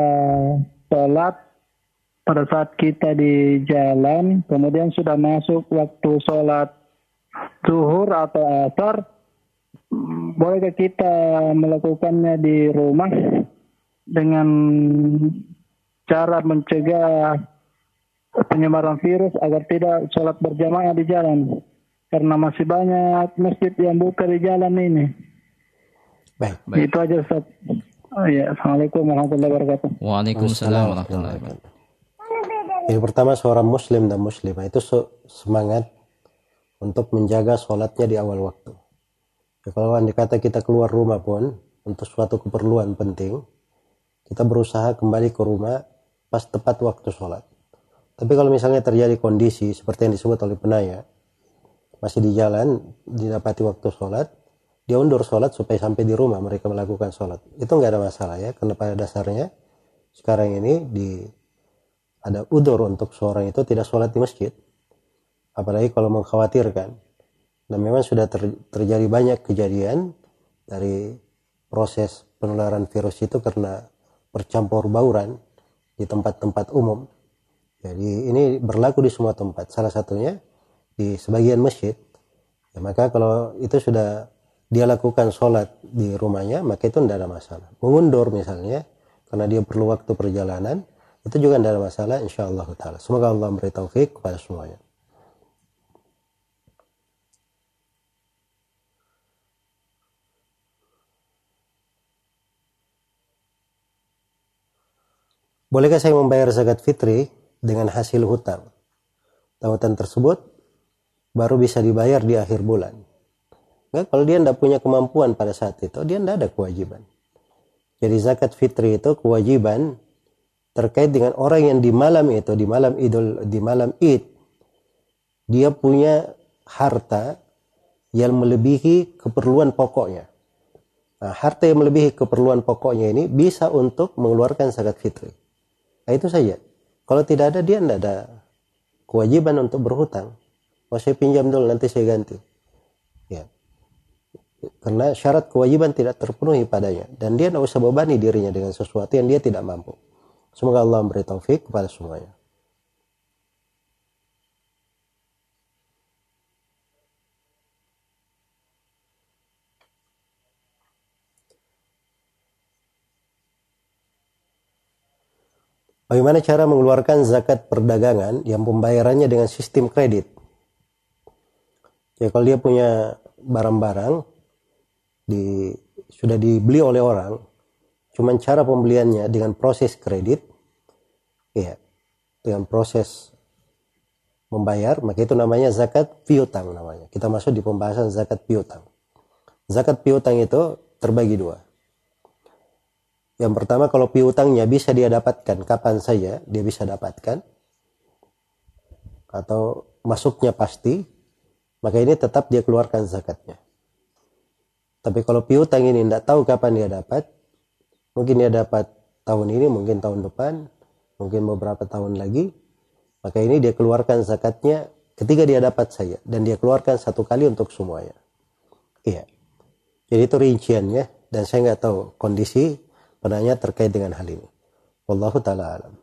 sholat pada saat kita di jalan kemudian sudah masuk waktu sholat zuhur atau asar bolehkah kita melakukannya di rumah dengan cara mencegah penyebaran virus agar tidak sholat berjamaah di jalan karena masih banyak masjid yang buka di jalan ini. Baik, baik. Itu aja Ustaz. Oh, ya. Assalamualaikum warahmatullahi wabarakatuh. Waalaikumsalam warahmatullahi wabarakatuh. Jadi pertama seorang muslim dan muslimah itu semangat untuk menjaga sholatnya di awal waktu. Ya, kalau andai kata kita keluar rumah pun untuk suatu keperluan penting, kita berusaha kembali ke rumah pas tepat waktu sholat. Tapi kalau misalnya terjadi kondisi seperti yang disebut oleh penanya, masih di jalan, didapati waktu sholat, dia undur sholat supaya sampai di rumah mereka melakukan sholat. Itu nggak ada masalah ya, karena pada dasarnya sekarang ini di ada udur untuk seorang itu tidak sholat di masjid. Apalagi kalau mengkhawatirkan. Dan memang sudah ter, terjadi banyak kejadian dari proses penularan virus itu karena bercampur bauran di tempat-tempat umum jadi ini berlaku di semua tempat. Salah satunya di sebagian masjid. Ya, maka kalau itu sudah dia lakukan sholat di rumahnya, maka itu tidak ada masalah. Mengundur misalnya, karena dia perlu waktu perjalanan, itu juga tidak ada masalah insya Allah. Semoga Allah memberi taufik kepada semuanya. Bolehkah saya membayar zakat fitri dengan hasil hutang. Hutang tersebut baru bisa dibayar di akhir bulan. Nggak, kalau dia tidak punya kemampuan pada saat itu, dia tidak ada kewajiban. Jadi zakat fitri itu kewajiban terkait dengan orang yang di malam itu, di malam idul, di malam id, dia punya harta yang melebihi keperluan pokoknya. Nah, harta yang melebihi keperluan pokoknya ini bisa untuk mengeluarkan zakat fitri. Nah, itu saja. Kalau tidak ada dia tidak ada kewajiban untuk berhutang. Oh, saya pinjam dulu nanti saya ganti. Ya. Karena syarat kewajiban tidak terpenuhi padanya dan dia tidak usah bebani dirinya dengan sesuatu yang dia tidak mampu. Semoga Allah memberi taufik kepada semuanya. Bagaimana cara mengeluarkan zakat perdagangan yang pembayarannya dengan sistem kredit? Ya kalau dia punya barang-barang di sudah dibeli oleh orang, cuman cara pembeliannya dengan proses kredit, ya dengan proses membayar, maka itu namanya zakat piutang namanya. Kita masuk di pembahasan zakat piutang. Zakat piutang itu terbagi dua. Yang pertama kalau piutangnya bisa dia dapatkan kapan saja dia bisa dapatkan atau masuknya pasti maka ini tetap dia keluarkan zakatnya. Tapi kalau piutang ini tidak tahu kapan dia dapat, mungkin dia dapat tahun ini, mungkin tahun depan, mungkin beberapa tahun lagi, maka ini dia keluarkan zakatnya ketika dia dapat saja dan dia keluarkan satu kali untuk semuanya. Iya. Jadi itu rinciannya dan saya nggak tahu kondisi penanya terkait dengan hal ini. Wallahu taala alam.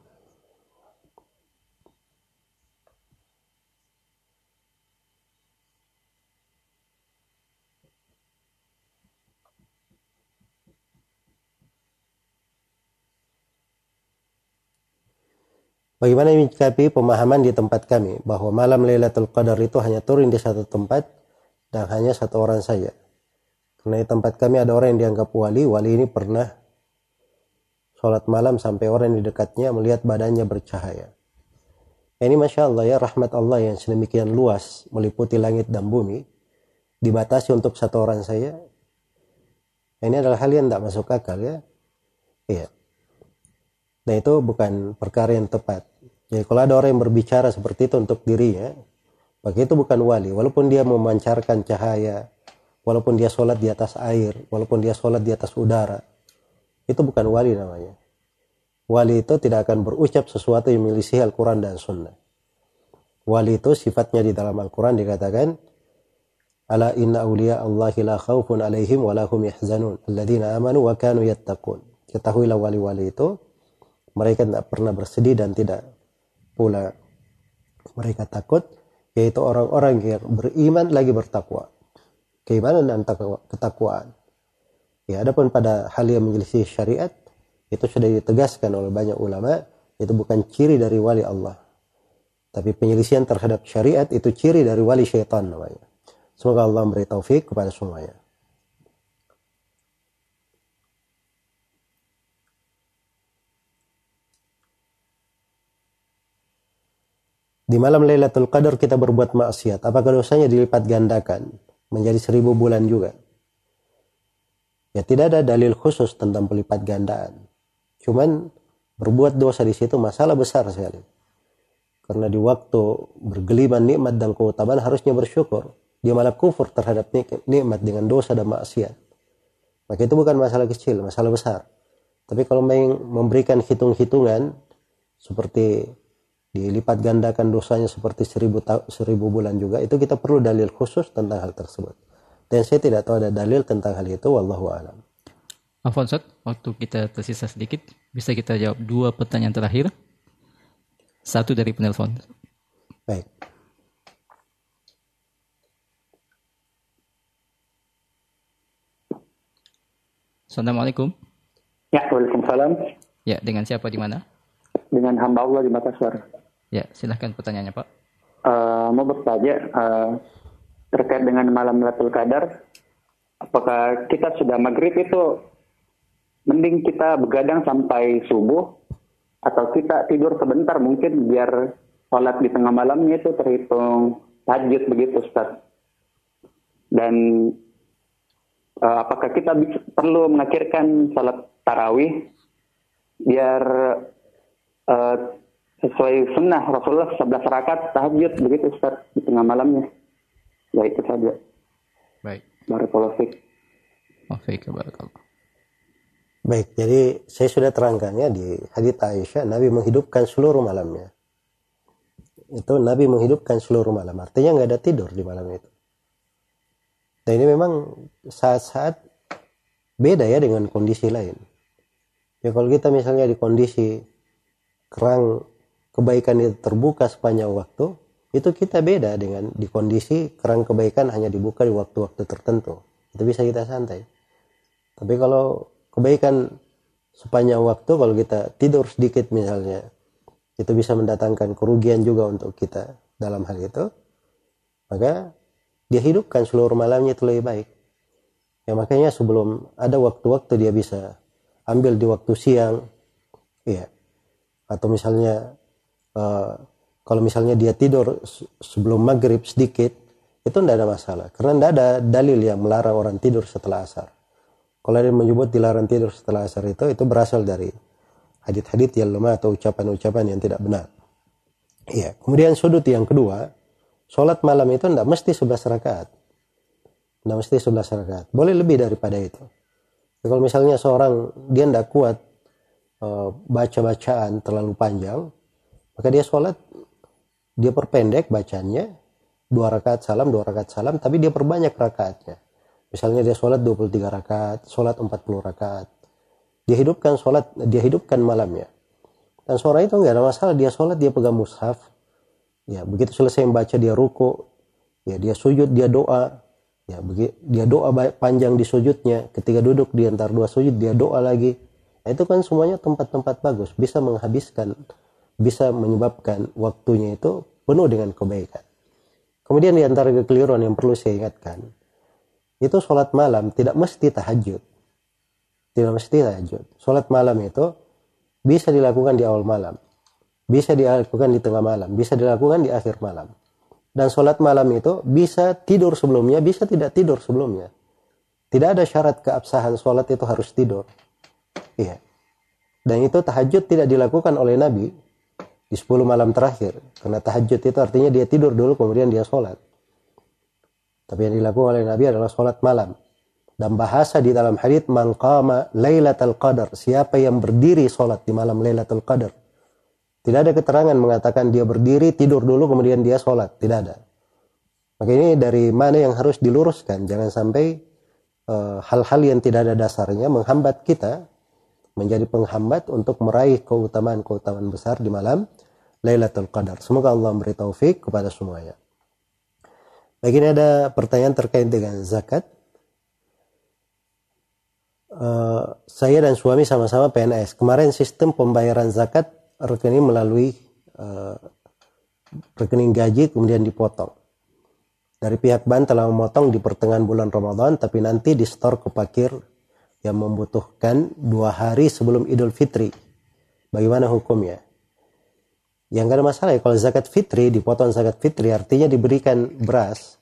Bagaimana menyikapi pemahaman di tempat kami bahwa malam Lailatul Qadar itu hanya turun di satu tempat dan hanya satu orang saja. Karena di tempat kami ada orang yang dianggap wali, wali ini pernah sholat malam sampai orang di dekatnya melihat badannya bercahaya. Ini Masya Allah ya rahmat Allah yang sedemikian luas meliputi langit dan bumi dibatasi untuk satu orang saja. Ini adalah hal yang tidak masuk akal ya. Iya. Nah itu bukan perkara yang tepat. Jadi kalau ada orang yang berbicara seperti itu untuk dirinya, maka itu bukan wali. Walaupun dia memancarkan cahaya, walaupun dia sholat di atas air, walaupun dia sholat di atas udara, itu bukan wali namanya. Wali itu tidak akan berucap sesuatu yang milisi Al-Quran dan Sunnah. Wali itu sifatnya di dalam Al-Quran dikatakan, Ala inna awliya Allahi la khawfun alaihim wa lahum yahzanun. Alladina amanu wa kanu yattaqun. Ketahuilah wali-wali itu mereka tidak pernah bersedih dan tidak pula mereka takut yaitu orang-orang yang beriman lagi bertakwa keimanan dan ketakwaan ya adapun pada hal yang menyelisih syariat itu sudah ditegaskan oleh banyak ulama itu bukan ciri dari wali Allah tapi penyelisihan terhadap syariat itu ciri dari wali syaitan namanya semoga Allah memberi taufik kepada semuanya Di malam Lailatul Qadar kita berbuat maksiat. Apakah dosanya dilipat gandakan menjadi seribu bulan juga? Ya tidak ada dalil khusus tentang pelipat gandaan. Cuman berbuat dosa di situ masalah besar sekali. Karena di waktu bergeliman nikmat dan keutamaan harusnya bersyukur. Dia malah kufur terhadap nikmat dengan dosa dan maksiat. Maka itu bukan masalah kecil, masalah besar. Tapi kalau memberikan hitung-hitungan seperti dilipat gandakan dosanya seperti seribu, seribu bulan juga itu kita perlu dalil khusus tentang hal tersebut dan saya tidak tahu ada dalil tentang hal itu wallahu alam Afwan waktu kita tersisa sedikit bisa kita jawab dua pertanyaan terakhir satu dari penelpon baik Assalamualaikum. Ya, Waalaikumsalam. Ya, dengan siapa di mana? Dengan hamba Allah di Makassar. Ya, silahkan pertanyaannya Pak. Uh, mau bertanya uh, terkait dengan malam Lailatul Qadar, apakah kita sudah maghrib itu mending kita begadang sampai subuh atau kita tidur sebentar mungkin biar sholat di tengah malamnya itu terhitung tahajud begitu Ustaz. Dan uh, apakah kita perlu mengakhirkan sholat tarawih biar uh, sesuai sunnah Rasulullah 11 rakaat tahajud begitu Ustaz di tengah malamnya. Ya itu saja. Baik. Barakallahu fiik. barakallah. Baik, jadi saya sudah terangkannya di hadits Aisyah, Nabi menghidupkan seluruh malamnya. Itu Nabi menghidupkan seluruh malam, artinya nggak ada tidur di malam itu. Dan ini memang saat-saat beda ya dengan kondisi lain. Ya kalau kita misalnya di kondisi kerang kebaikan itu terbuka sepanjang waktu, itu kita beda dengan di kondisi kerang kebaikan hanya dibuka di waktu-waktu tertentu. Itu bisa kita santai. Tapi kalau kebaikan sepanjang waktu, kalau kita tidur sedikit misalnya, itu bisa mendatangkan kerugian juga untuk kita dalam hal itu, maka dia hidupkan seluruh malamnya itu lebih baik. Ya makanya sebelum ada waktu-waktu dia bisa ambil di waktu siang, ya, atau misalnya Eh, kalau misalnya dia tidur sebelum maghrib sedikit itu tidak ada masalah. Karena tidak ada dalil yang melarang orang tidur setelah asar. Kalau dia menyebut dilarang tidur setelah asar itu itu berasal dari hadit-hadit yang lemah atau ucapan-ucapan yang tidak benar. Iya. Kemudian sudut yang kedua sholat malam itu tidak mesti 11 rakaat. Tidak mesti 11 rakaat. Boleh lebih daripada itu. Kalau misalnya seorang dia tidak kuat uh, baca-bacaan terlalu panjang maka dia sholat, dia perpendek bacanya, dua rakaat salam, dua rakaat salam, tapi dia perbanyak rakaatnya. Misalnya dia sholat 23 rakaat, sholat 40 rakaat. Dia hidupkan sholat, dia hidupkan malamnya. Dan seorang itu nggak ada masalah, dia sholat, dia pegang mushaf. Ya, begitu selesai membaca dia ruku, ya dia sujud, dia doa. Ya, begitu, dia doa panjang di sujudnya. Ketika duduk di antara dua sujud, dia doa lagi. Nah, itu kan semuanya tempat-tempat bagus, bisa menghabiskan bisa menyebabkan waktunya itu penuh dengan kebaikan. Kemudian di antara kekeliruan yang perlu saya ingatkan, itu sholat malam tidak mesti tahajud. Tidak mesti tahajud. Sholat malam itu bisa dilakukan di awal malam. Bisa dilakukan di tengah malam. Bisa dilakukan di akhir malam. Dan sholat malam itu bisa tidur sebelumnya, bisa tidak tidur sebelumnya. Tidak ada syarat keabsahan sholat itu harus tidur. Iya. Dan itu tahajud tidak dilakukan oleh Nabi di 10 malam terakhir. Karena tahajud itu artinya dia tidur dulu kemudian dia sholat. Tapi yang dilakukan oleh Nabi adalah sholat malam. Dan bahasa di dalam hadis man qama lailatul qadar. Siapa yang berdiri sholat di malam lailatul qadar. Tidak ada keterangan mengatakan dia berdiri, tidur dulu, kemudian dia sholat. Tidak ada. Maka ini dari mana yang harus diluruskan. Jangan sampai eh, hal-hal uh, yang tidak ada dasarnya menghambat kita menjadi penghambat untuk meraih keutamaan-keutamaan besar di malam Lailatul Qadar. Semoga Allah memberi taufik kepada semuanya. Baik ini ada pertanyaan terkait dengan zakat. Uh, saya dan suami sama-sama PNS. Kemarin sistem pembayaran zakat rekening melalui uh, rekening gaji kemudian dipotong. Dari pihak bank telah memotong di pertengahan bulan Ramadan, tapi nanti di store ke pakir yang membutuhkan dua hari sebelum Idul Fitri. Bagaimana hukumnya? Yang gak ada masalah ya kalau zakat fitri dipotong zakat fitri artinya diberikan beras.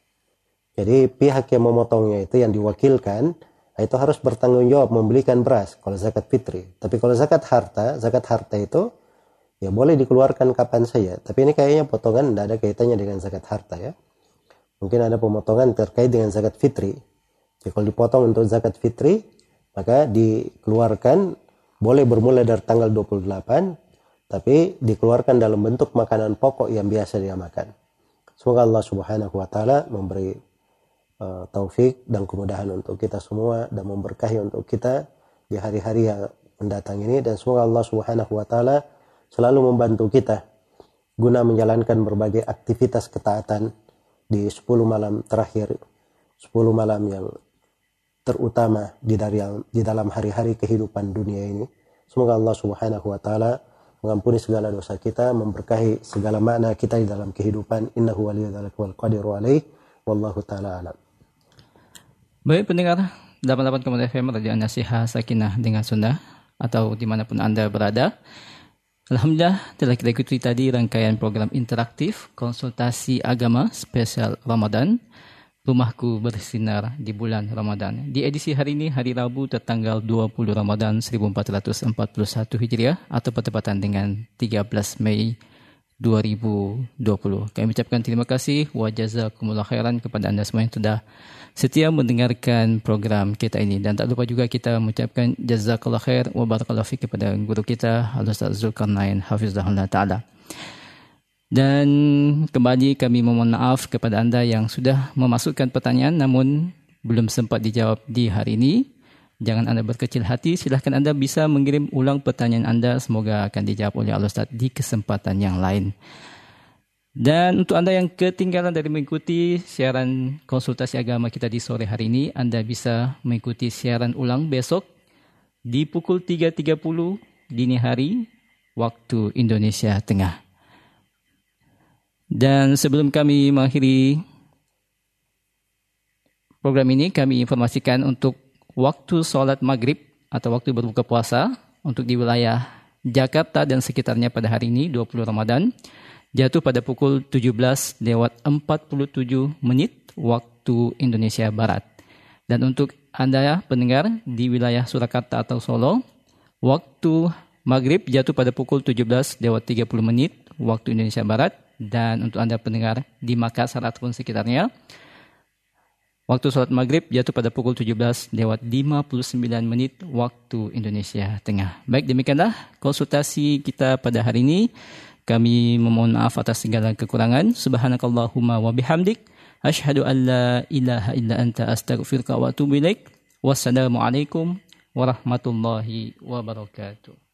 Jadi pihak yang memotongnya itu yang diwakilkan itu harus bertanggung jawab membelikan beras kalau zakat fitri. Tapi kalau zakat harta, zakat harta itu ya boleh dikeluarkan kapan saja. Tapi ini kayaknya potongan tidak ada kaitannya dengan zakat harta ya. Mungkin ada pemotongan terkait dengan zakat fitri. Jadi kalau dipotong untuk zakat fitri, maka dikeluarkan boleh bermula dari tanggal 28 tapi dikeluarkan dalam bentuk makanan pokok yang biasa dia makan. Semoga Allah Subhanahu wa taala memberi uh, taufik dan kemudahan untuk kita semua dan memberkahi untuk kita di hari-hari yang mendatang ini dan semoga Allah Subhanahu wa taala selalu membantu kita guna menjalankan berbagai aktivitas ketaatan di 10 malam terakhir 10 malam yang terutama di dalam di dalam hari-hari kehidupan dunia ini. Semoga Allah Subhanahu wa taala mengampuni segala dosa kita, memberkahi segala makna kita di dalam kehidupan. Innahu waliyudzalika wal qadiru alaih. Wallahu taala alam. Baik pendengar 88 FM Radio Nasihat Sakinah dengan Sunda atau di mana pun Anda berada. Alhamdulillah telah kita ikuti tadi rangkaian program interaktif konsultasi agama spesial Ramadan Rumahku Bersinar di bulan Ramadan. Di edisi hari ini, hari Rabu tertanggal 20 Ramadan 1441 Hijriah atau bertepatan dengan 13 Mei 2020. Kami ucapkan terima kasih wa jazakumullah khairan kepada Anda semua yang sudah setia mendengarkan program kita ini. Dan tak lupa juga kita mengucapkan jazakallah khair wa barakallahu kepada guru kita Al-Ustaz Zulkarnain Hafizahullah Ta'ala. Dan kembali kami memohon maaf kepada anda yang sudah memasukkan pertanyaan namun belum sempat dijawab di hari ini. Jangan anda berkecil hati, silahkan anda bisa mengirim ulang pertanyaan anda. Semoga akan dijawab oleh Allah Ustaz di kesempatan yang lain. Dan untuk anda yang ketinggalan dari mengikuti siaran konsultasi agama kita di sore hari ini, anda bisa mengikuti siaran ulang besok di pukul 3.30 dini hari waktu Indonesia Tengah. Dan sebelum kami mengakhiri program ini, kami informasikan untuk waktu sholat maghrib atau waktu berbuka puasa untuk di wilayah Jakarta dan sekitarnya pada hari ini 20 Ramadan jatuh pada pukul 17 lewat 47 menit waktu Indonesia Barat. Dan untuk Anda pendengar di wilayah Surakarta atau Solo, waktu maghrib jatuh pada pukul 17 lewat 30 menit waktu Indonesia Barat dan untuk Anda pendengar di Makassar ataupun sekitarnya, waktu sholat maghrib jatuh pada pukul 17 lewat 59 menit waktu Indonesia Tengah. Baik, demikianlah konsultasi kita pada hari ini. Kami memohon maaf atas segala kekurangan. Subhanakallahumma wa bihamdik. Ashhadu an la ilaha illa anta astaghfiruka wa atubu ilaik. Wassalamualaikum warahmatullahi wabarakatuh.